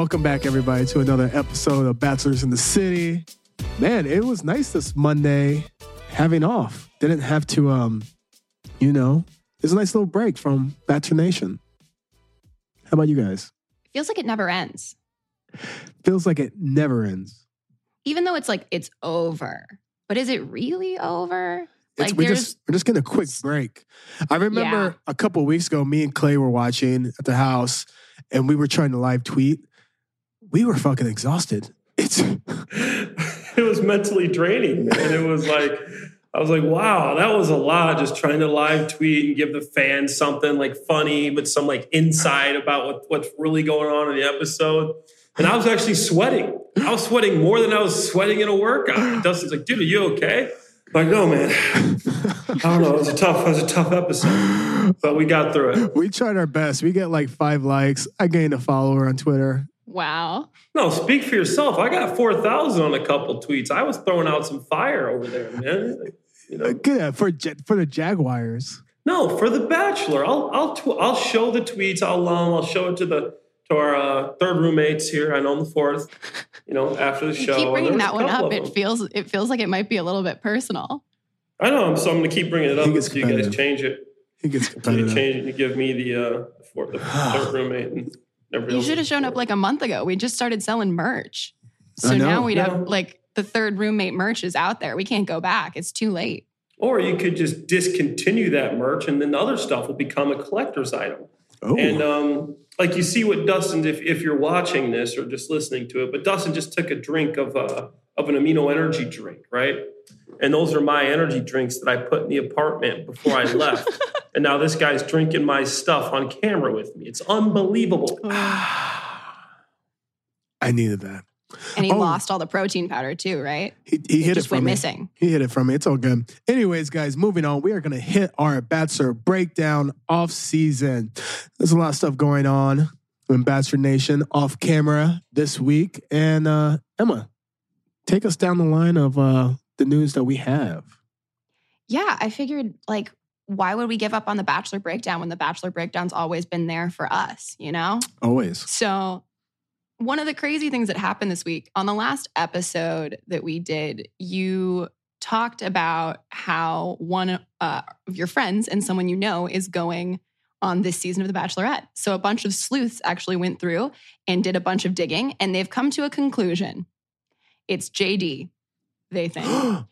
Welcome back, everybody, to another episode of Bachelors in the City. Man, it was nice this Monday having off. Didn't have to, um, you know, it's a nice little break from Bachelor Nation. How about you guys? Feels like it never ends. Feels like it never ends. Even though it's like it's over. But is it really over? Like we there's just we're just getting a quick break. I remember Yeah. a couple of weeks ago, me and Clay were watching at the house, and we were trying to live tweet. We were fucking exhausted. It's it was mentally draining, man. It was like I was like, wow, that was a lot. Just trying to live tweet and give the fans something like funny, but some like insight about what, what's really going on in the episode. And I was actually sweating. I was sweating more than I was sweating in a workout. And Dustin's like, dude, are you okay? I'm like, no, man. I don't know. It was a tough, it was a tough episode, but we got through it. we tried our best. We get like five likes. I gained a follower on Twitter. Wow. No, speak for yourself. I got four thousand on a couple tweets. I was throwing out some fire over there, man. You know, Uh, Good for for the Jaguars. No, for the Bachelor, I'll I'll tw- I'll show the tweets. I'll um, I'll show it to the to our uh, third roommates here. I know I'm the fourth. You know, after the You show, keep bringing that one up. It feels it feels like it might be a little bit personal. I know, so I'm going to keep bringing it up gets until you guys change it. He gets Until you change it, you give me the uh, the, fourth, the third roommate and everybody You should have shown up like a month ago. We just started selling merch. So know. now we'd Yeah. have like the third roommate merch is out there. We can't go back. It's too late. Or you could just discontinue that merch, and then the other stuff will become a collector's item. Oh, And um, like you see what Dustin, if, if you're watching this or just listening to it, but Dustin just took a drink of uh, of an amino energy drink, right? And those are my energy drinks that I put in the apartment before I left. and now this guy's drinking my stuff on camera with me. It's unbelievable. I needed that. And he Oh. lost all the protein powder too, right? He, he It hit it just from went me. missing. He hit it from me. It's all good. Anyways, guys, moving on. We are going to hit our Bachelor breakdown off season. There's a lot of stuff going on in Bachelor Nation off camera this week. And uh, Emma, take us down the line of uh, the news that we have. Yeah, I figured like why would we give up on the Bachelor breakdown when the Bachelor breakdown's always been there for us, you know? Always. So, one of the crazy things that happened this week on the last episode that we did, you talked about how one uh, of your friends and someone you know is going on this season of The Bachelorette. So, a bunch of sleuths actually went through and did a bunch of digging, and they've come to a conclusion. It's JD, they think.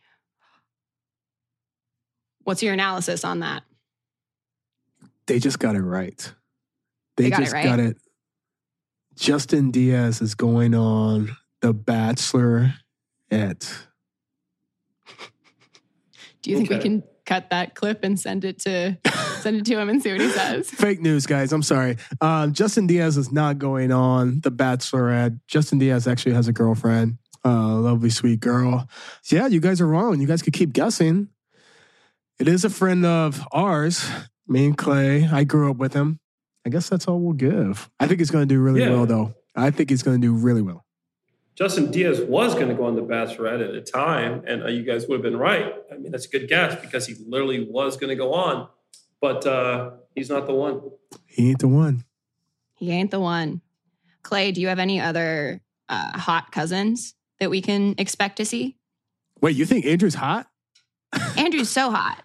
What's your analysis on that? they just got it right. They, They got it just right? got it. Justin Diaz is going on The Bachelor at Do you think we can cut that clip and send it to send it to him and see what he says? Fake news, guys. I'm sorry. Um, Justin Diaz is not going on The Bachelorette. Justin Diaz actually has a girlfriend, a lovely, sweet girl. So yeah, you guys are wrong. You guys could keep guessing. It is a friend of ours, me and Clay. I grew up with him. I guess that's all we'll give. I think he's going to do really Yeah. well, though. I think he's going to do really well. Justin Diaz was going to go on the Bachelorette at a time, and uh, you guys would have been right. I mean, that's a good guess because he literally was going to go on, but uh, he's not the one. He ain't the one. He ain't the one. Clay, do you have any other uh, hot cousins that we can expect to see? Wait, you think Andrew's hot? Andrew's so hot.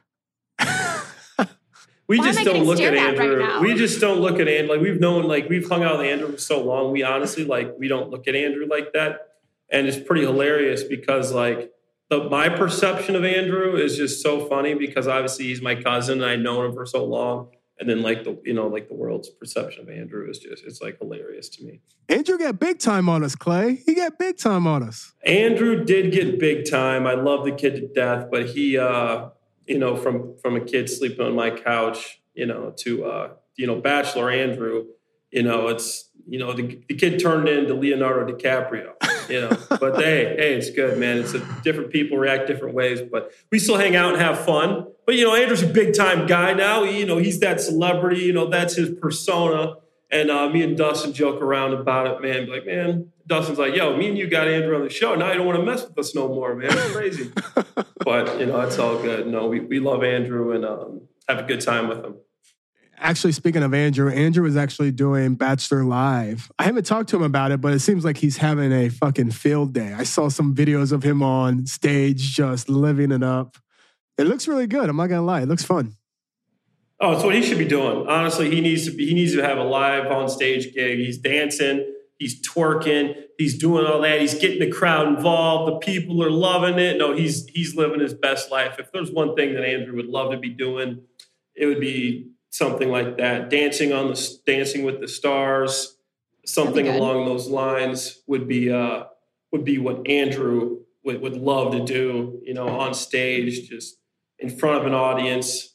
We Why am just I don't look at stared at right Andrew. now? we just don't look at Andrew. Like we've known, like we've hung out with Andrew for so long. We honestly, like, we don't look at Andrew like that, and it's pretty hilarious because, like, the my perception of Andrew is just so funny because obviously he's my cousin and I've known him for so long, and then like the you know like the world's perception of Andrew is just it's like hilarious to me. Andrew got big time on us, Clay. He got big time on us. Andrew did get big time. I love the kid to death, but he, uh, you know, from from a kid sleeping on my couch, you know, to uh, you know, Bachelor Andrew, you know, it's you know, the, the kid turned into Leonardo DiCaprio, you know. but hey, hey, it's good, man. It's a, different people react different ways, but we still hang out and have fun. But you know, Andrew's a big time guy now. He, you know, he's that celebrity. You know, that's his persona. And uh, me and Dustin joke around about it, man. Be like, man, Dustin's like, yo, me and you got Andrew on the show. Now you don't want to mess with us no more, man. It's crazy. but, you know, it's all good. No, we, we love Andrew and um, have a good time with him. Actually, speaking of Andrew, Andrew is actually doing Bachelor Live. I haven't talked to him about it, but it seems like he's having a fucking field day. I saw some videos of him on stage just living it up. It looks really good. I'm not gonna lie. It looks fun. Oh, it's what he should be doing. Honestly, he needs to be. He needs to have a live on stage gig. He's dancing. He's twerking. He's doing all that. He's getting the crowd involved. The people are loving it. No, he's he's living his best life. If there's one thing that Andrew would love to be doing, it would be something like that. Dancing on the dancing with the stars, something along those lines would be uh, would be what Andrew would, would love to do. You know, on stage, just in front of an audience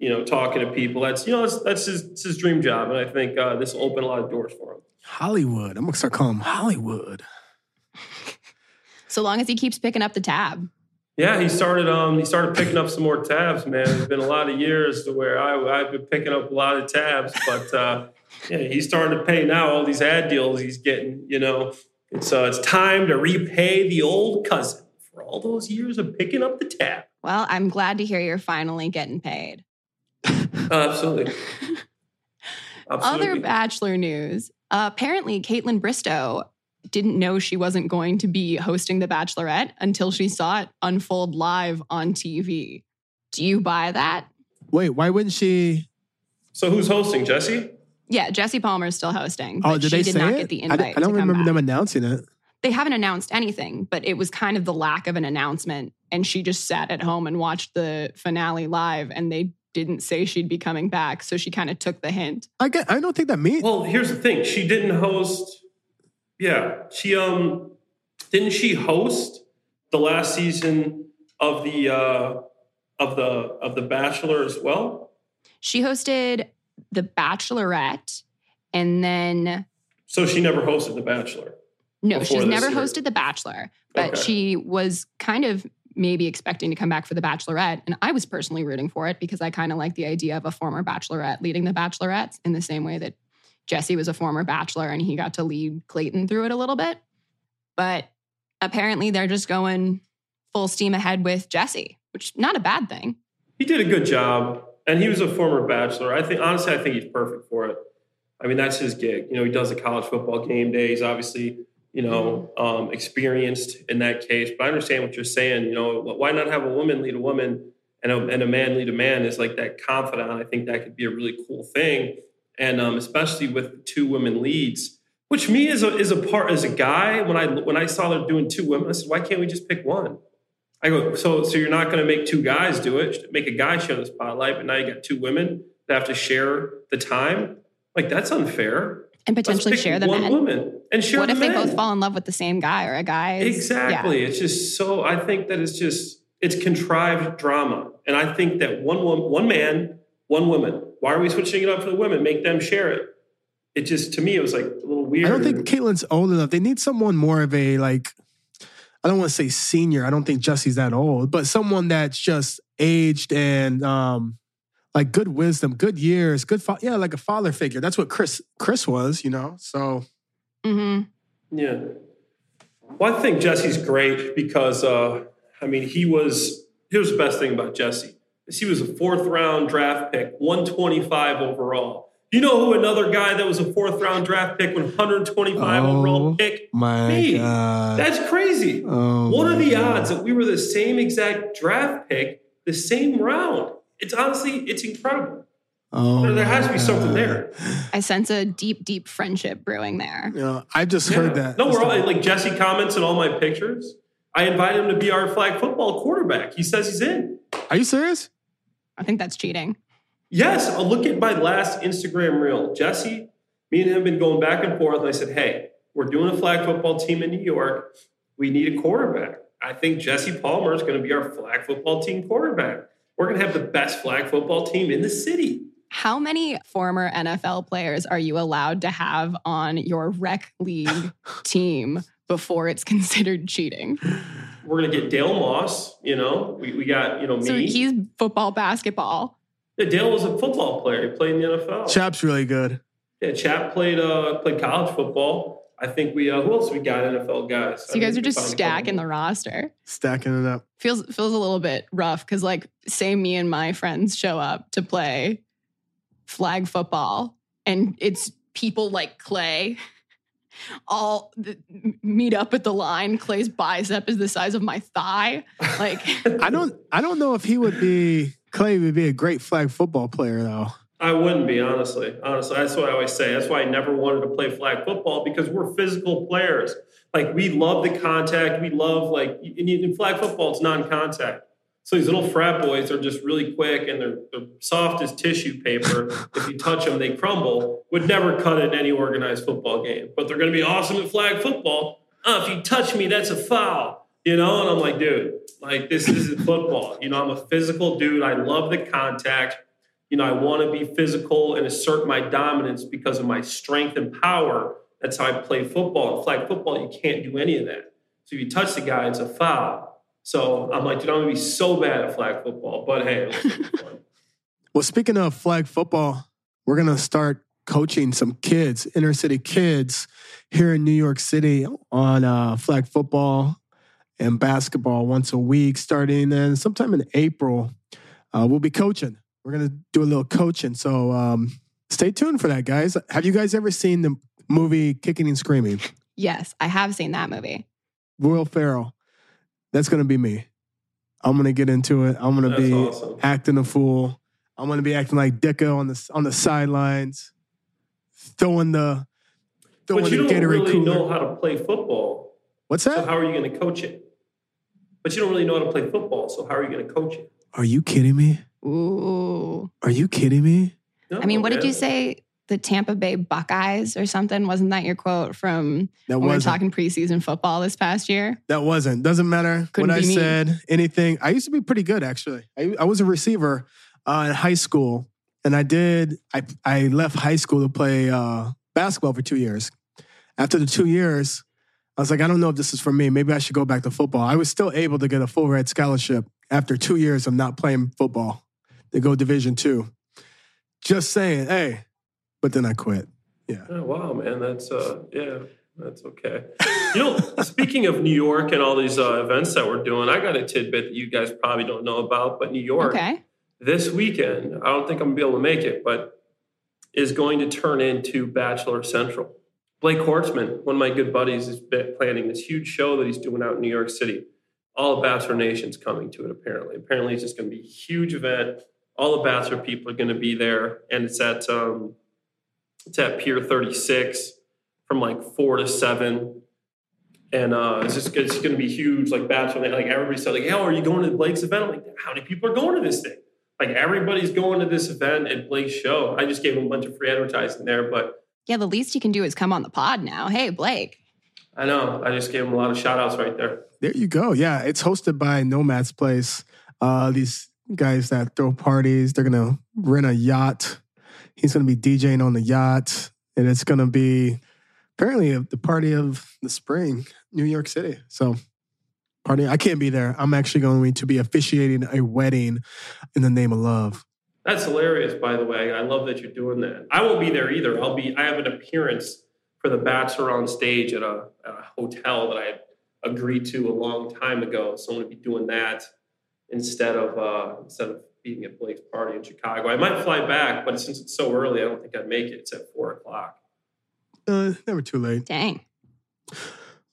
you know, talking to people. That's you know that's, that's his, his dream job, and I think uh, this will open a lot of doors for him. Hollywood. I'm gonna start calling him Hollywood. so long as he keeps picking up the tab. Yeah, he started. Um, he started picking up some more tabs. Man, it's been a lot of years to where I, I've been picking up a lot of tabs, but uh, yeah, he's starting to pay now. All these ad deals he's getting. You know, it's uh, it's time to repay the old cousin for all those years of picking up the tab. Well, I'm glad to hear you're finally getting paid. Absolutely. absolutely. Other Bachelor news. Uh, apparently, Kaitlyn Bristowe didn't know she wasn't going to be hosting The Bachelorette until she saw it unfold live on TV. Do you buy that? Wait, why wouldn't she? So who's hosting? Jesse? Yeah, Jesse Palmer is still hosting. Oh, did she they did say not it? get the invite. I, I don't remember them announcing it. They haven't announced anything, but it was kind of the lack of an announcement. And she just sat at home and watched the finale live, and they didn't say she'd be coming back, so she kind of took the hint. I get, I don't think that means. Well, here's the thing: she didn't host. Yeah, she um didn't she host the last season of the uh of the of the Bachelor as well? She hosted the Bachelorette, and then. So she never hosted the Bachelor. No, she's never year. hosted the Bachelor, but okay. she was kind of maybe expecting to come back for the Bachelorette. And I was personally rooting for it because I kind of like the idea of a former Bachelorette leading the Bachelorettes in the same way that Jesse was a former Bachelor and he got to lead Clayton through it a little bit. But apparently they're just going full steam ahead with Jesse, which not a bad thing. He did a good job. And he was a former Bachelor. I think honestly, I think he's perfect for it. I mean, that's his gig. You know, he does the college football game days, obviously you know, um, experienced in that case. But I understand what you're saying. You know, why not have a woman lead a woman and a, and a man lead a man is like that confidant. I think that could be a really cool thing, and um, especially with two women leads. Which me as a is a part as a guy when I when I saw them doing two women, I said, why can't we just pick one? I go, so so you're not going to make two guys do it, make a guy share the spotlight, but now you got two women that have to share the time. Like that's unfair and potentially share the one men. woman and share. What if men. they both fall in love with the same guy or a guy? Is, exactly. Yeah. It's just so. I think that it's just it's contrived drama, and I think that one woman, one man, one woman. Why are we switching it up for the women? Make them share it. It just to me it was like a little weird. I don't think Kaitlyn's old enough. They need someone more of a like. I don't want to say senior. I don't think Jesse's that old, but someone that's just aged and um, like good wisdom, good years, good fa- yeah, like a father figure. That's what Chris Chris was, you know. So mm-hmm. yeah. Well, I think Jesse's great because uh, I mean he was here's the best thing about Jesse is he was a fourth round draft pick, 125 overall. You know who another guy that was a fourth round draft pick, 125 oh, overall pick? My Me. God. That's crazy. Oh what are the God. odds that we were the same exact draft pick, the same round? it's honestly, it's incredible. Oh, there, there has to be something there. I sense a deep, deep friendship brewing there. Yeah, I just yeah. heard that. No, we're all like Jesse comments in all my pictures. I invite him to be our flag football quarterback. He says he's in. Are you serious? I think that's cheating. Yes, I'll look at my last Instagram reel. Jesse, me and him have been going back and forth. And I said, hey, we're doing a flag football team in New York. We need a quarterback. I think Jesse Palmer is going to be our flag football team quarterback. We're going to have the best flag football team in the city. How many former NFL players are you allowed to have on your rec league team before it's considered cheating? We're going to get Dale Moss. You know, we, we got, you know, me. So he's football, basketball. Yeah, Dale was a football player. He played in the NFL. Chap's really good. Yeah, Chap played uh, played college football. I think we uh, who else we got NFL guys. So you guys are just stacking the roster, stacking it up. Feels feels a little bit rough because like say me and my friends show up to play flag football and it's people like Clay all th- meet up at the line. Clay's bicep is the size of my thigh. Like I don't I don't know if he would be Clay would be a great flag football player though. I wouldn't be, honestly. Honestly, that's what I always say. That's why I never wanted to play flag football because we're physical players. Like we love the contact. We love like in, in flag football, it's non-contact. So these little frat boys are just really quick and they're, they're soft as tissue paper. if you touch them, they crumble. Would never cut in any organized football game, but they're going to be awesome at flag football. Oh, if you touch me, that's a foul. You know, and I'm like, dude, like this isn't football. You know, I'm a physical dude. I love the contact. You know, I want to be physical and assert my dominance because of my strength and power. That's how I play football. Flag football, you can't do any of that. So if you touch the guy, it's a foul. So I'm like, dude, I'm gonna be so bad at flag football. But hey, well, speaking of flag football, we're gonna start coaching some kids, inner city kids, here in New York City on uh, flag football and basketball once a week, starting in sometime in April. Uh, we'll be coaching. We're gonna do a little coaching. So um, stay tuned for that, guys. Have you guys ever seen the movie Kicking and Screaming? Yes, I have seen that movie. Will Ferrell. That's gonna be me. I'm gonna get into it. I'm gonna That's be awesome. acting a fool. I'm gonna be acting like Ditka on the on the sidelines, throwing the throwing but you the don't Gatorade really cooler. know how to play football. What's So that? how are you going to coach it? But you don't really know how to play football. So how are you going to coach it? Are you kidding me? Ooh. Are you kidding me? No, I mean, what did you say? The Tampa Bay Buckeyes or something? Wasn't that your quote from That when we were talking preseason football this past year? That wasn't. Doesn't matter Couldn't what I me. said. Anything. I used to be pretty good actually. I, I was a receiver uh, in high school, and I did. I I left high school to play uh, basketball for two years. After the two years, I was like, I don't know if this is for me. Maybe I should go back to football. I was still able to get a full ride scholarship after two years of not playing football to go Division two. Just saying, hey. But then I quit. Yeah. Oh, wow, man. That's, uh, yeah, that's okay. You know, speaking of New York and all these uh, events that we're doing, I got a tidbit that you guys probably don't know about, but New York Okay. this weekend, I don't think I'm going to be able to make it, but is going to turn into Bachelor Central. Blake Horstmann, one of my good buddies, is planning this huge show that he's doing out in New York City. All of Bachelor Nation's coming to it, apparently. Apparently, it's just going to be a huge event. All the Bachelor people are going to be there, and it's at um, it's at Pier 36 from like four to seven. And uh, it's just it's going to be huge, like Bachelor. Like everybody said, like, "Hell, are you going to Blake's event?" I'm like, "How many people are going to this thing?" Like everybody's going to this event at Blake's show. I just gave him a bunch of free advertising there, but Yeah, the least you can do is come on the pod now. Hey, Blake. I know I just gave him a lot of shout outs right there. There you go. Yeah, it's hosted by Nomad's Place. Uh, these guys that throw parties, they're gonna rent a yacht. He's gonna be DJing on the yacht, and it's gonna be apparently the party of the spring, New York City. So, party. I can't be there. I'm actually going to be officiating a wedding in the name of love. That's hilarious, by the way. I love that you're doing that. I won't be there either. I'll be. I have an appearance for the Bachelor on stage at a, at a hotel that I agreed to a long time ago. So I'm going to be doing that instead of uh, instead of being at Blake's party in Chicago. I might fly back, but since it's so early, I don't think I'd make it. It's at four o'clock. Uh, never too late. Dang.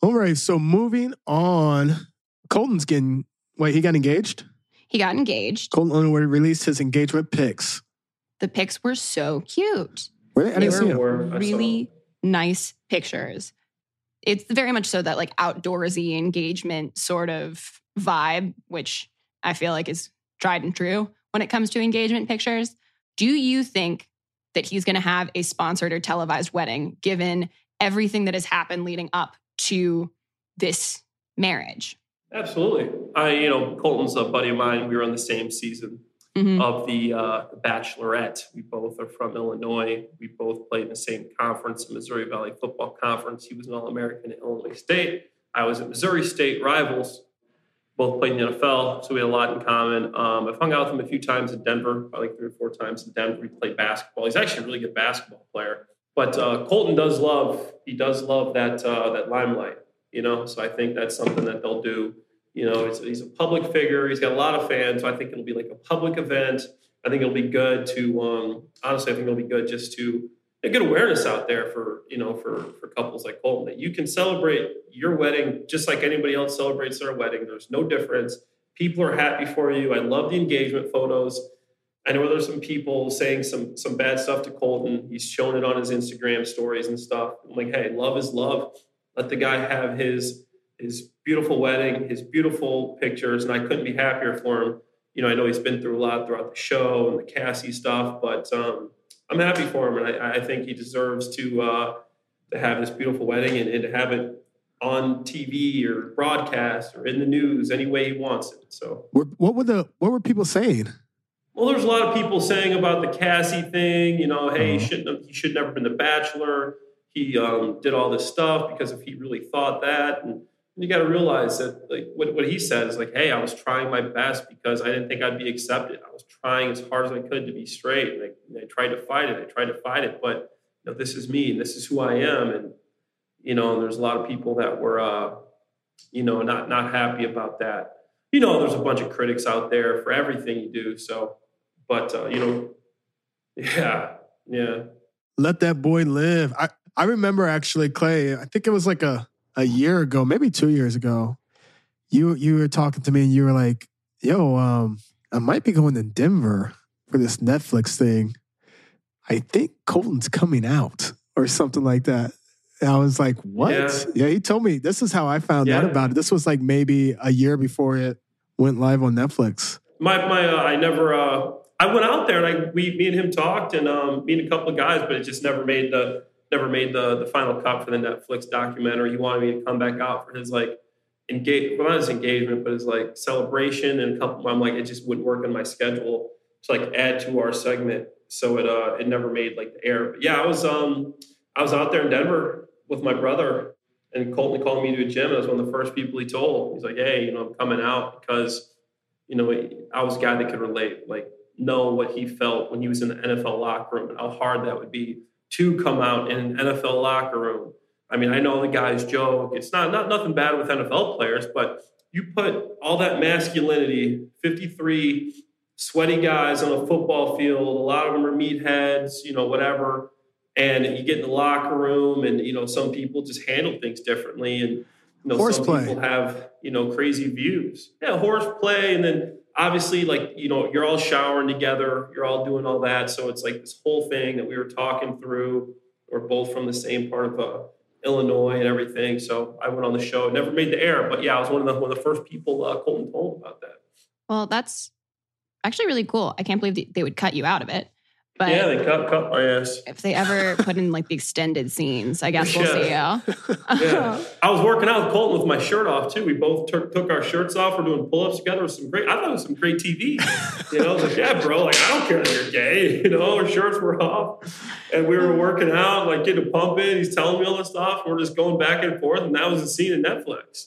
All right. So moving on, Colton's getting. Wait, he got engaged. He got engaged. Colton Underwood released his engagement pics. The pics were so cute. Were they? I They didn't see were them. Or I really nice pictures. It's very much so that like outdoorsy engagement sort of vibe, which I feel like is tried and true when it comes to engagement pictures. Do you think that he's going to have a sponsored or televised wedding given everything that has happened leading up to this marriage? Absolutely. I, you know, Colton's a buddy of mine. We were on the same season Mhm. of the, uh, the Bachelorette. We both are from Illinois. We both played in the same conference, the Missouri Valley Football Conference. He was an All American at Illinois State. I was at Missouri State, rivals. Both played in the NFL, so we had a lot in common. Um, I've hung out with him a few times in Denver, probably like three or four times in Denver. We played basketball. He's actually a really good basketball player. But uh, Colton does love he does love that uh, that limelight, you know. So I think that's something that they'll do. You know, he's, a public figure. He's got a lot of fans. So I think it'll be like a public event. I think it'll be good to um, honestly. I think it'll be good just to get awareness out there for you know for for couples like Colton that you can celebrate your wedding just like anybody else celebrates their wedding. There's no difference. People are happy for you. I love the engagement photos. I know there's some people saying some some bad stuff to Colton. He's shown it on his Instagram stories and stuff. I'm like, hey, love is love. Let the guy have his his beautiful wedding, his beautiful pictures, and I couldn't be happier for him. You know, I know he's been through a lot throughout the show and the Cassie stuff, but um, I'm happy for him, and I, I think he deserves to uh, to have this beautiful wedding and, and to have it on TV or broadcast or in the news any way he wants it. So, what were the what were people saying? Well, there's a lot of people saying about the Cassie thing. You know, hey, uh-huh. he shouldn't have, he should never been the Bachelor. He um, did all this stuff because if he really thought that, and you got to realize that like what, what he said is like, hey, I was trying my best because I didn't think I'd be accepted. I was trying as hard as I could to be straight, and I, I tried to fight it. I tried to fight it, but you know, this is me, and this is who I am, and you know, and there's a lot of people that were, uh, you know, not not happy about that. You know, there's a bunch of critics out there for everything you do. So but uh, you know, yeah, yeah. Let that boy live. I I remember actually, Clay. I think it was like a a year ago, maybe two years ago. You you were talking to me and you were like, "Yo, um, I might be going to Denver for this Netflix thing. I think Colton's coming out or something like that." And I was like, "What?" Yeah. yeah, he told me. This is how I found yeah. out about it. This was like maybe a year before it went live on Netflix. My my, uh, I never. Uh I went out there and I we me and him talked and um, me and a couple of guys, but it just never made the never made the the final cut for the Netflix documentary. He wanted me to come back out for his like engage well not his engagement, but his like celebration and a couple. I'm like it just wouldn't work in my schedule to like add to our segment, so it uh it never made like the air. But yeah, I was um I was out there in Denver with my brother and Colton called me to a gym. I was one of the first people he told. He's like, hey, you know, I'm coming out because you know I was a guy that could relate like know what he felt when he was in the NFL locker room and how hard that would be to come out in an NFL locker room. I mean, I know the guys joke. It's not not nothing bad with NFL players, but you put all that masculinity, 53 sweaty guys on a football field, a lot of them are meatheads, you know, whatever. And you get in the locker room and, you know, some people just handle things differently. And, you know, horse some play. people have, you know, crazy views. Yeah, horseplay. And then obviously like you know you're all showering together you're all doing all that. So it's like this whole thing that we were talking through we're both from the same part of uh, illinois and everything. So i went on the show never made the air but yeah i was one of the one of the first people uh, colton told about that. Well that's actually really cool. I can't believe they would cut you out of it but yeah, they cut, cut my ass. If they ever put in like the extended scenes, I guess we'll see. Yeah. yeah. I was working out with Colton with my shirt off too. We both took, took our shirts off. We're doing pull ups together. With some great. I thought it was some great TV. You know, like, yeah, bro. Like, I don't care that you're gay. You know, our shirts were off, and we were working out, like getting a pump in. He's telling me all this stuff. We're just going back and forth, and that was a scene in Netflix.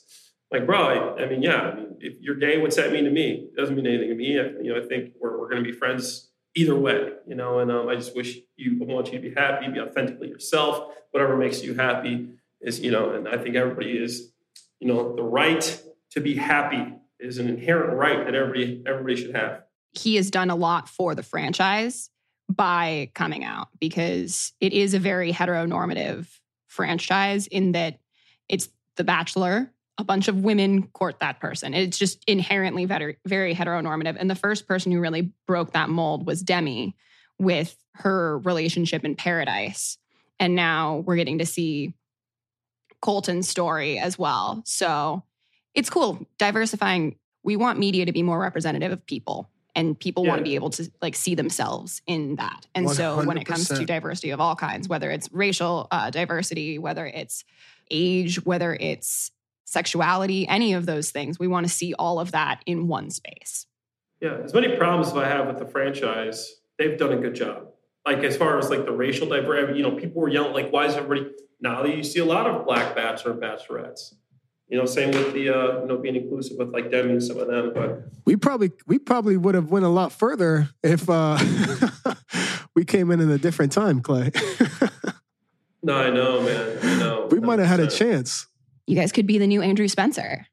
Like, bro, I, I mean, yeah. I mean, if you're gay, what's that mean to me? It doesn't mean anything to me. I, you know, I think we're we're going to be friends either way, you know. And um, I just wish you I want you to be happy, be authentically yourself. Whatever makes you happy is, you know. And I think everybody is, you know, the right to be happy is an inherent right that everybody everybody should have. He has done a lot for the franchise by coming out because it is a very heteronormative franchise in that it's The Bachelor a bunch of women court that person. It's just inherently very, very heteronormative. And the first person who really broke that mold was Demi with her relationship in Paradise. And now we're getting to see Colton's story as well. So it's cool diversifying. We want media to be more representative of people and people yeah. want to be able to like see themselves in that. And 100%. so when it comes to diversity of all kinds, whether it's racial uh, diversity, whether it's age, whether it's sexuality, any of those things. We want to see all of that in one space. Yeah, as many problems as I have with the franchise, they've done a good job. Like as far as like the racial diversity, you know, people were yelling like, "Why is everybody?" Now that you see a lot of black bachelor and bachelorettes. You know, same with the uh, you know being inclusive with like them and some of them. But we probably we probably would have went a lot further if uh, we came in in a different time, Clay. no, I know, man. I know. We might have had a chance you guys could be the new Andrew Spencer.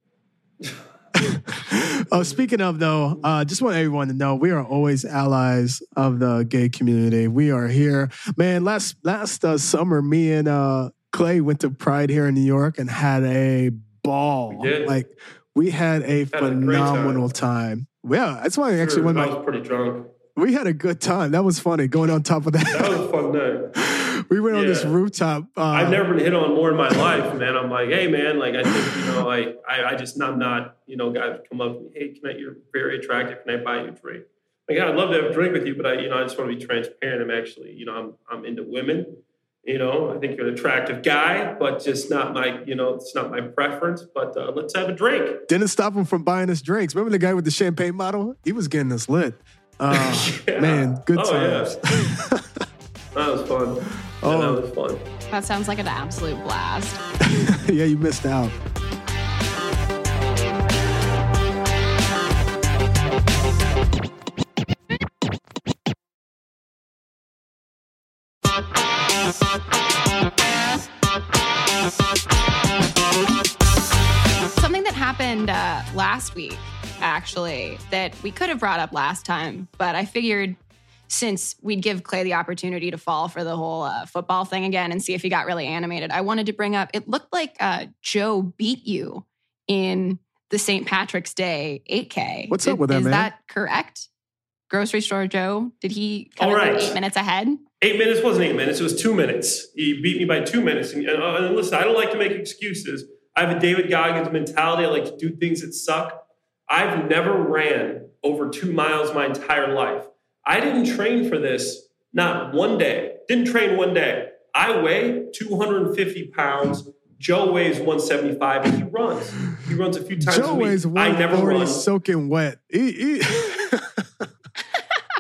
oh, speaking of though, uh, just want everyone to know we are always allies of the gay community. We are here, man. Last last uh, summer, me and uh, Clay went to Pride here in New York and had a ball. We. Like we had a a great phenomenal time. Yeah, that's why I actually Sure, went. I My, pretty drunk. we had a good time. That was funny going on top of That that. was a fun night. we went on this rooftop. Uh, I've never been hit on more in my life, man. I'm like, hey, man, like I think you know, like I, I just I'm not, you know, guys come up hey, can I? You're very attractive. Can I buy you a drink? Like, yeah, I'd love to have a drink with you, but I, you know, I just want to be transparent. I'm actually, you know, I'm I'm into women. You know, I think you're an attractive guy, but just not my, you know, it's not my preference. But uh, let's have a drink. didn't stop him from buying us drinks. Remember the guy with the champagne bottle? He was getting us lit. Uh, Yeah. Man, good Oh, yeah. times. That was fun. Yeah, Oh. that was fun. That sounds like an absolute blast. yeah, you missed out. Something that happened uh, last week, actually, that we could have brought up last time, but I figured since we'd give Clay the opportunity to fall for the whole uh, football thing again and see if he got really animated, I wanted to bring up it looked like uh, Joe beat you in the St. Patrick's Day 8K. What's up with that, Is man? that correct? Grocery store Joe, did he come All in right. eight minutes ahead? Eight minutes wasn't eight minutes. It was two minutes. He beat me by two minutes. And, uh, and listen, I don't like to make excuses. I have a David Goggins mentality. I like to do things that suck. I've never ran over two miles my entire life. I didn't train for this, not one day. Didn't train one day. I weigh 250 pounds. Joe weighs 175 and he runs. He runs a few times Joe a week. weighs I never 140 run. soaking wet. He- he-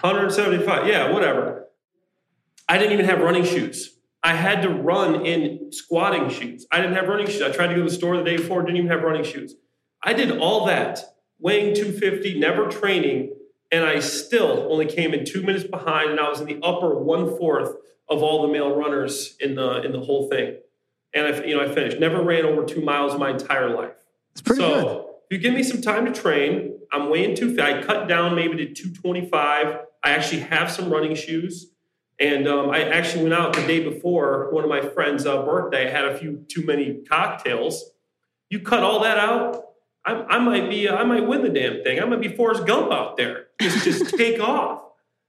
175. Yeah, whatever. I didn't even have running shoes. I had to run in squatting shoes. I didn't have running shoes. I tried to go to the store the day before, didn't even have running shoes. I did all that, weighing 250, never training, and I still only came in two minutes behind, and I was in the upper one fourth of all the male runners in the in the whole thing. And I, you know, I finished. Never ran over two miles my entire life. it's pretty so good. if you give me some time to train, I'm weighing two. I cut down maybe to 225. I actually have some running shoes, and um, I actually went out the day before one of my friends' uh, birthday. I had a few too many cocktails. You cut all that out, I, I might be. I might win the damn thing. I might be Forrest Gump out there. Just just take off.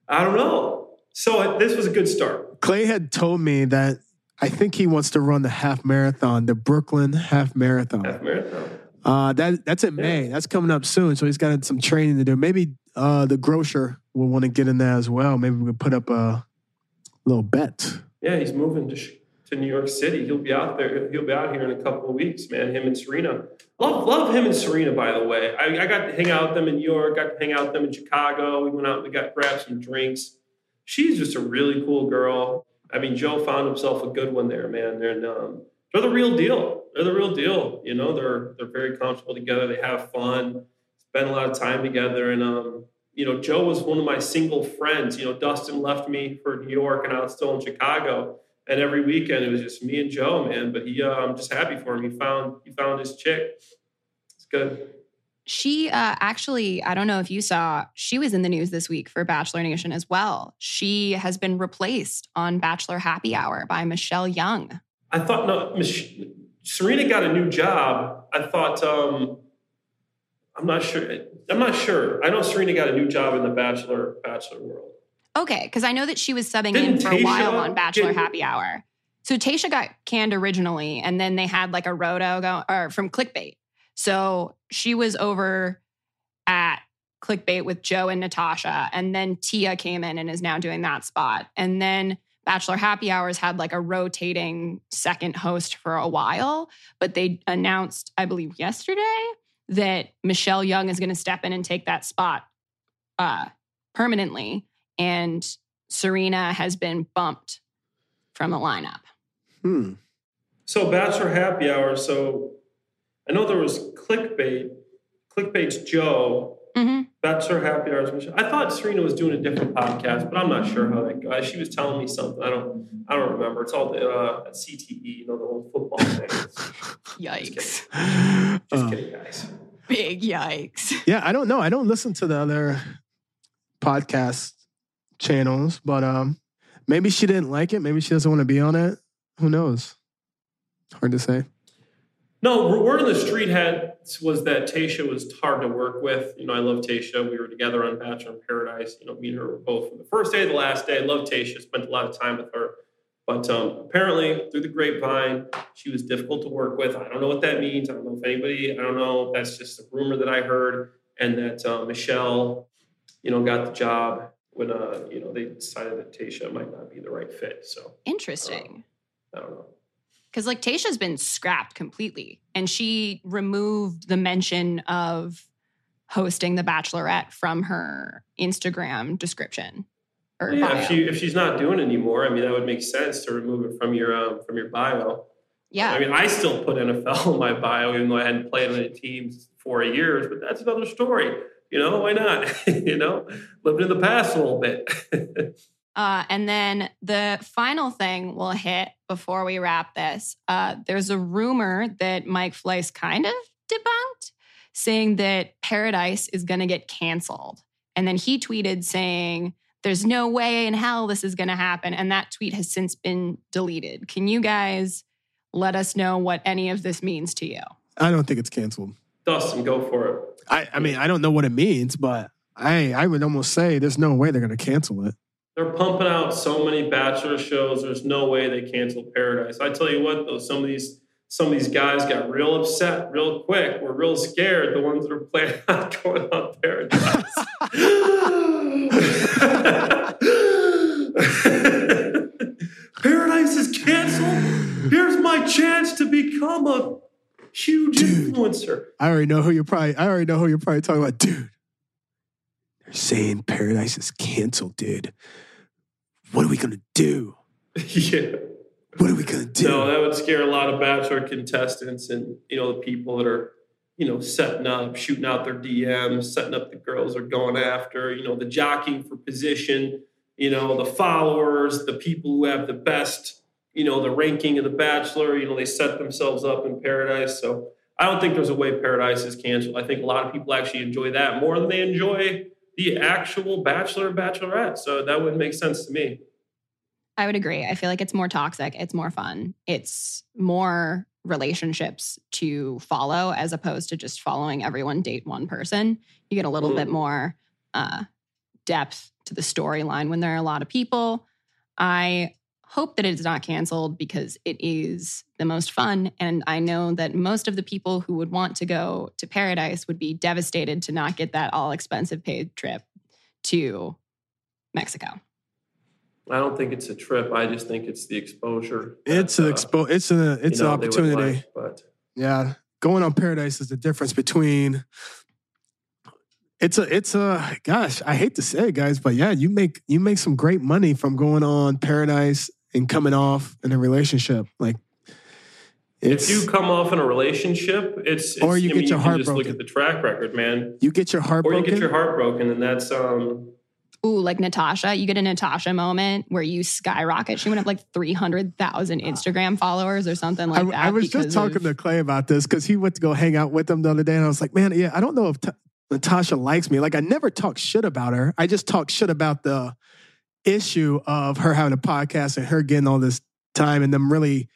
I don't know. So uh, this was a good start. Clay had told me that I think he wants to run the half marathon, the Brooklyn half marathon. Half marathon. Uh, that that's in Yeah. May. That's coming up soon. So he's got some training to do. Maybe uh, the grocer will want to get in there as well. Maybe we could put up a little bet. Yeah, he's moving to sh- to New York City. He'll be out there. He'll be out here in a couple of weeks, man. Him and Serena. Love love him and Serena. By the way, I, I got to hang out with them in New York. Got to hang out with them in Chicago. We went out. We got grabbed some drinks. She's just a really cool girl. I mean, Joe found himself a good one there, man. They're um, they're the real deal. They're the real deal. You know, they're they're very comfortable together. They have fun. Spend a lot of time together, and um, you know, Joe was one of my single friends. You know, Dustin left me for New York, and I was still in Chicago. And every weekend it was just me and Joe, man. But he, uh, I'm just happy for him. He found he found his chick. It's good. She uh, actually, I don't know if you saw, she was in the news this week for Bachelor Nation as well. She has been replaced on Bachelor Happy Hour by Michelle Young. I thought no, Mich- Serena got a new job. I thought um, I'm not sure. I'm not sure. I know Serena got a new job in the Bachelor Bachelor world. Okay, because I know that she was subbing in Didn't for a while on Bachelor Happy Hour. So Tasha got canned originally, and then they had like a roto go or from Clickbait. So she was over at Clickbait with Joe and Natasha, and then Tia came in and is now doing that spot. And then Bachelor Happy Hours had like a rotating second host for a while, but they announced, I believe, yesterday that Michelle Young is going to step in and take that spot uh, permanently, and Serena has been bumped from the lineup. Hmm. So Bachelor Happy Hour. So I know there was Clickbait. Clickbait's Joe. hmm Bachelor Happy Hour. I thought Serena was doing a different podcast, but I'm not sure how that goes. She was telling me something. I don't. I don't remember. It's all the uh, CTE. You know the whole football thing. Just Yikes. Just Uh, kidding, guys. Big yikes. Yeah, I don't know. I don't listen to the other podcast channels, but um, maybe she didn't like it. Maybe she doesn't want to be on it. Who knows? Hard to say. No, word on the street had was that Tayshia was hard to work with. You know, I love Tayshia. We were together on Bachelor in Paradise. You know, me and her were both from the first day to the last day. I love Tayshia. Spent a lot of time with her. But um, apparently, through the grapevine, she was difficult to work with. I don't know what that means. I don't know if anybody. I don't know. That's just a rumor that I heard, and that uh, Michelle, you know, got the job when uh, you know they decided that Tayshia might not be the right fit. So interesting. Uh, I don't know. Because like Tayshia's been scrapped completely, and she removed the mention of hosting the Bachelorette from her Instagram description. Or yeah, bio. if she if she's not doing it anymore, I mean that would make sense to remove it from your um, from your bio. Yeah, I mean I still put NFL in my bio even though I hadn't played on any teams for years, but that's another story. You know why not? you know, lived in the past a little bit. uh, and then the final thing we'll hit before we wrap this. Uh, there's a rumor that Mike Fleiss kind of debunked, saying that Paradise is going to get canceled, and then he tweeted saying there's no way in hell this is going to happen. And that tweet has since been deleted. Can you guys let us know what any of this means to you? I don't think it's canceled. Dustin, go for it. I, I mean, I don't know what it means, but I, I would almost say there's no way they're going to cancel it. They're pumping out so many bachelor shows. There's no way they cancel Paradise. I tell you what, though, some of these some of these guys got real upset real quick. We're real scared. The ones that are planning on going on Paradise. Paradise is canceled. Here's my chance to become a huge dude, influencer. I already know who you're probably. I already know who you're probably talking about, dude. They're saying Paradise is canceled, dude. What are we gonna do? yeah. What are we gonna do? No, that would scare a lot of bachelor contestants and you know the people that are you know setting up, shooting out their DMs, setting up the girls are going after. You know the jockeying for position. You know the followers, the people who have the best. You know the ranking of the Bachelor. You know they set themselves up in Paradise. So I don't think there's a way Paradise is canceled. I think a lot of people actually enjoy that more than they enjoy the actual Bachelor Bachelorette. So that would make sense to me. I would agree. I feel like it's more toxic, it's more fun, it's more relationships to follow as opposed to just following everyone date one person. You get a little mm. bit more uh, depth to the storyline when there are a lot of people. I hope that it's not canceled because it is the most fun. And I know that most of the people who would want to go to paradise would be devastated to not get that all expensive paid trip to Mexico. I don't think it's a trip. I just think it's the exposure. It's an uh, expo. It's a it's you know, an opportunity. Like, but yeah, going on Paradise is the difference between. It's a it's a gosh. I hate to say it, guys, but yeah, you make you make some great money from going on Paradise and coming off in a relationship. Like, if you come off in a relationship, it's, it's or you I get mean, your you heart just broken. Look at the track record, man. You get your heart broken. or broken, you get your heart broken, and that's um Ooh, like Natasha, you get a Natasha moment where you skyrocket. She went up like 300,000 Instagram followers or something like I, that. I was just talking of, to Clay about this because he went to go hang out with them the other day. And I was like, man, yeah, I don't know if t- Natasha likes me. Like, I never talk shit about her. I just talk shit about the issue of her having a podcast and her getting all this time and them really,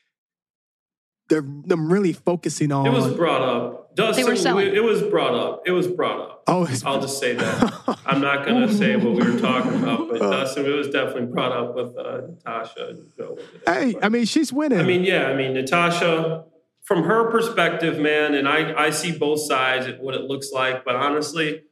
they're them really focusing on. It was brought up Dustin, it was brought up. It was brought up. Oh, I'll just say that. I'm not going to say what we were talking about, but Dustin, it was definitely brought up with uh, Natasha and Joe. Hey, I mean, she's winning. I mean, yeah, I mean, Natasha, from her perspective, man, and I, I see both sides of what it looks like, but honestly,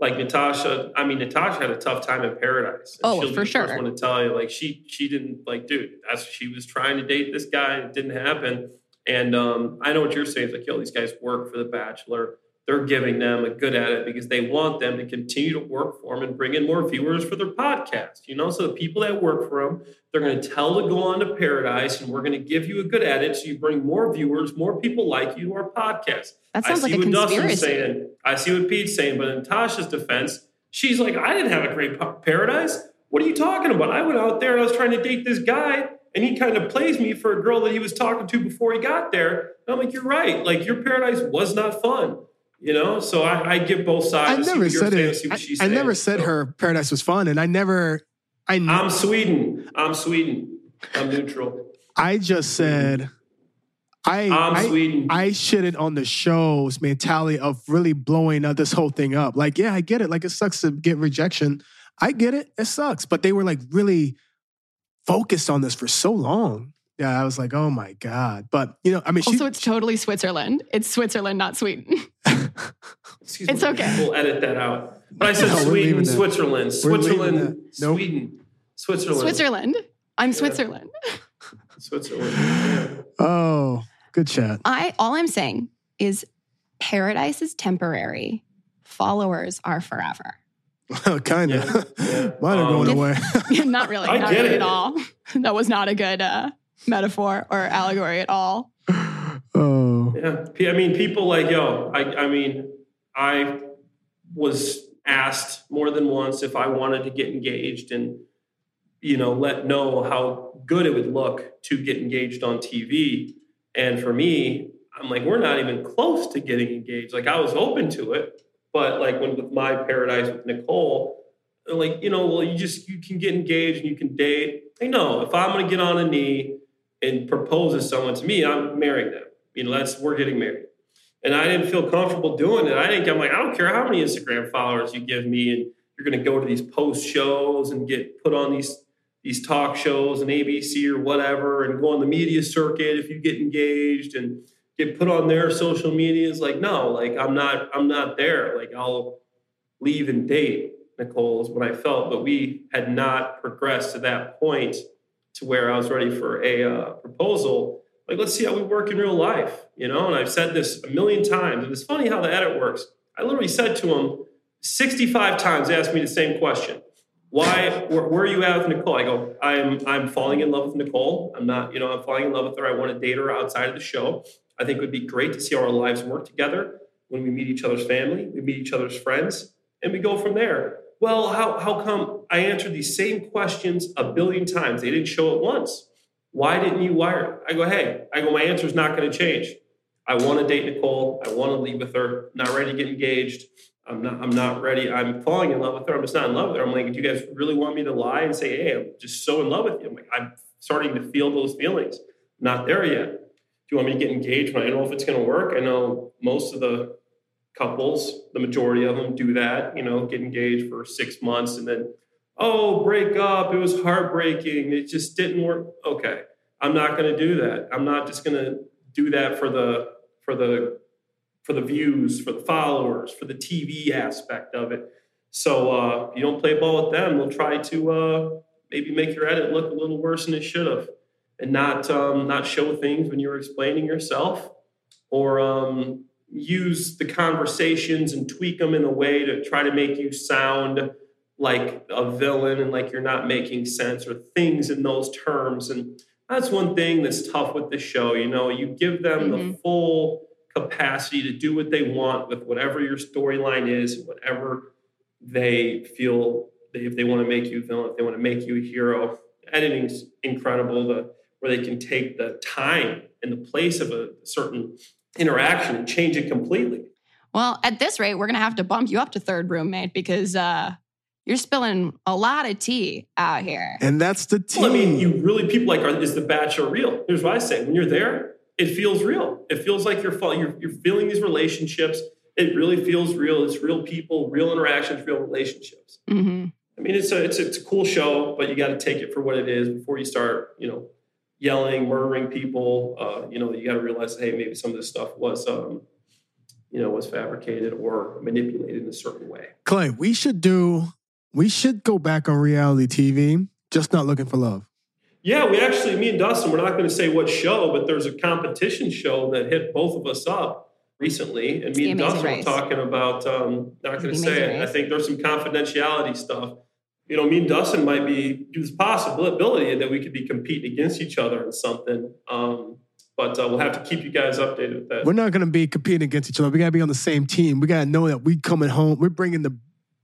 like Natasha, I mean, Natasha had a tough time in paradise. oh, for sure. I want to tell you, like she she didn't like, dude. That's she was trying to date this guy, and it didn't happen. And um, I know what you're saying. It's like, yo, these guys work for The Bachelor. They're giving them a good at it because they want them to continue to work for them and bring in more viewers for their podcast. You know, so the people that work for them, they're going to tell to go on to Paradise, and we're going to give you a good edit so you bring more viewers, more people like you to our podcast. That sounds like a conspiracy. Dustin's saying. I see what Pete's saying, but in Tasha's defense, she's like, I didn't have a great paradise. What are you talking about? I went out there and I was trying to date this guy and he kind of plays me for a girl that he was talking to before he got there. And I'm like, you're right. Like your paradise was not fun. You know, so I, I get both sides. I never said it. I, I never said So, her paradise was fun, and I never. I I'm Sweden. I'm Sweden. I'm neutral. I just said. I I, I shitted on the show's mentality of really blowing up this whole thing up. Like, yeah, I get it. Like, it sucks to get rejection. I get it. It sucks. But they were like really focused on this for so long. Yeah, I was like, oh my God. But, you know, I mean, she, Also, it's totally Switzerland. It's Switzerland, not Sweden. Excuse It's me. okay. We'll edit that out. But I said No, Sweden. Switzerland, Switzerland. Nope. Sweden, Switzerland, Switzerland. I'm Switzerland. Switzerland. Yeah. oh, good chat. I all I'm saying is paradise is temporary. Followers are forever. kind of. Yeah, yeah. Mine are Um, going away. not really. I not get really it. at all. That was not a good uh, metaphor or allegory at all. oh. Yeah, I mean, people like yo. I, I mean, I was asked more than once if I wanted to get engaged, and you know, let know how good it would look to get engaged on TV. And for me, I'm like, we're not even close to getting engaged. Like, I was open to it, but like when with my paradise with Nicole, like, you know, well, you just you can get engaged and you can date. I know if I'm going to get on a knee and proposes someone to me, I'm marrying them. You know, that's we're getting married. And I didn't feel comfortable doing it. I think I'm like, I don't care how many Instagram followers you give me, and you're going to go to these post shows and get put on these these talk shows and ABC or whatever, and go on the media circuit if you get engaged and get put on their social medias. Like, no, like I'm not, I'm not there. Like I'll leave and date. Nicole is what I felt, but we had not progressed to that point to where I was ready for a uh, proposal. Like, let's see how we work in real life, you know. And I've said this a million times, and it's funny how the edit works. I literally said to him 65 times, they asked me the same question. Why? Where, where are you at with Nicole? I go, I'm I'm falling in love with Nicole. I'm not, you know, I'm falling in love with her. I want to date her outside of the show. I think it would be great to see how our lives work together when we meet each other's family, we meet each other's friends, and we go from there. Well, how, how come I answered these same questions a billion times? They didn't show it once. Why didn't you wire it? I go, hey, I go, my answer's not going to change. I want to date Nicole. I want to leave with her. Not ready to get engaged. I'm not, I'm not ready. I'm falling in love with her. I'm just not in love with her. I'm like, do you guys really want me to lie and say, hey, I'm just so in love with you? I'm like, I'm starting to feel those feelings. not there yet. Do you want me to get engaged? I don't know if it's going to work. I know most of the couples, the majority of them do that, you know, get engaged for six months and then, oh, break up. It was heartbreaking. It just didn't work. Okay. I'm not going to do that. I'm not just going to do that for the, for the, for the views, for the followers, for the TV aspect of it. So uh, if you don't play ball with them, they'll try to uh, maybe make your edit look a little worse than it should have, and not um, not show things when you're explaining yourself, or um, use the conversations and tweak them in a way to try to make you sound like a villain and like you're not making sense or things in those terms. And that's one thing that's tough with the show. You know, you give them the Mhm. full capacity to do what they want with whatever your storyline is, whatever they feel they, if they want to make you a villain, if they want to make you a hero. Editing's incredible. The where they can take the time and the place of a certain interaction and change it completely. Well, at this rate, we're gonna have to bump you up to third roommate because uh, you're spilling a lot of tea out here. And that's the tea. Well, I mean, you really people like are, is the Bachelor real? Here's what I say: when you're there, it feels real. It feels like you're you're, you're feeling these relationships. It really feels real. It's real people, real interactions, real relationships. hmm I mean, it's a it's a, it's a cool show, but you got to take it for what it is before you start, you know, yelling, murdering people. Uh, you know, you got to realize, hey, maybe some of this stuff was, um, you know, was fabricated or manipulated in a certain way. Clay, we should do, we should go back on reality TV, just not looking for love. Yeah, we actually, me and Dustin, we're not going to say what show, but there's a competition show that hit both of us up recently, and The me and Amazing Dustin Race. were talking about. Um, not going to say it. I think there's some confidentiality stuff. You know, me and Dustin might be there's a possibility that we could be competing against each other in something. Um, but uh, we'll have to keep you guys updated with that. We're not going to be competing against each other. We got to be on the same team. We got to know that we coming home. We're bringing the,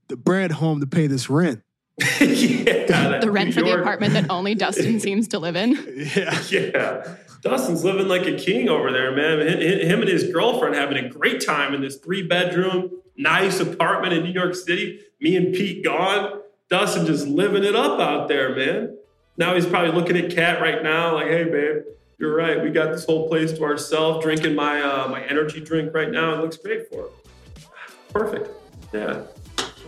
the bread home to pay this rent. yeah, the rent New for the apartment that only Dustin seems to live in. Yeah. Yeah. Dustin's living like a king over there, man. Hi- hi- Him and his girlfriend having a great time in this three bedroom, nice apartment in New York City. Me and Pete gone. Dustin just living it up out there, man. Now he's probably looking at Kat right now, like, hey, babe, you're right. We got this whole place to ourselves, drinking my uh, my energy drink right now. It looks great for him. Perfect. Yeah.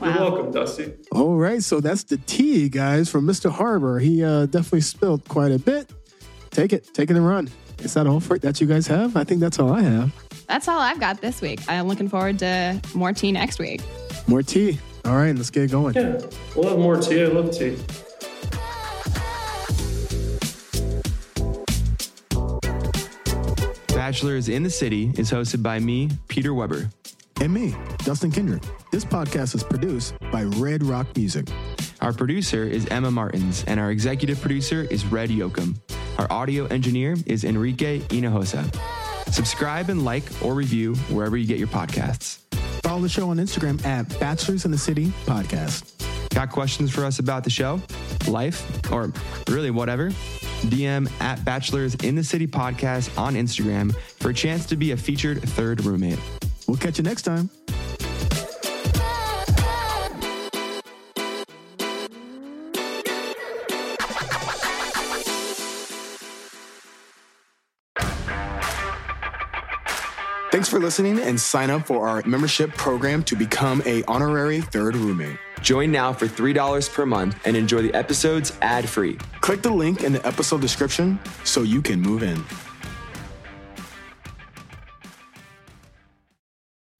You're welcome, Dusty. All right, so that's the tea, guys, from Mr. Harbor. He uh, definitely spilled quite a bit. Take it, take it and run. Is that all for it that you guys have? I think that's all I have. That's all I've got this week. I'm looking forward to more tea next week. More tea. All right, let's get going. Yeah. We'll have more tea. I love tea. Bachelors in the City is hosted by me, Peter Weber. And me, Dustin Kendrick. This podcast is produced by Red Rock Music. Our producer is Emma Martins, and our executive producer is Red Yoakum. Our audio engineer is Enrique Hinojosa. Subscribe and like or review wherever you get your podcasts. Follow the show on Instagram at Bachelors in the City Podcast. Got questions for us about the show, life, or really whatever? DM at Bachelors in the City Podcast on Instagram for a chance to be a featured third roommate. We'll catch you next time. Thanks for listening and sign up for our membership program to become a honorary third roommate. Join now for $3 per month and enjoy the episodes ad free. Click the link in the episode description so you can move in.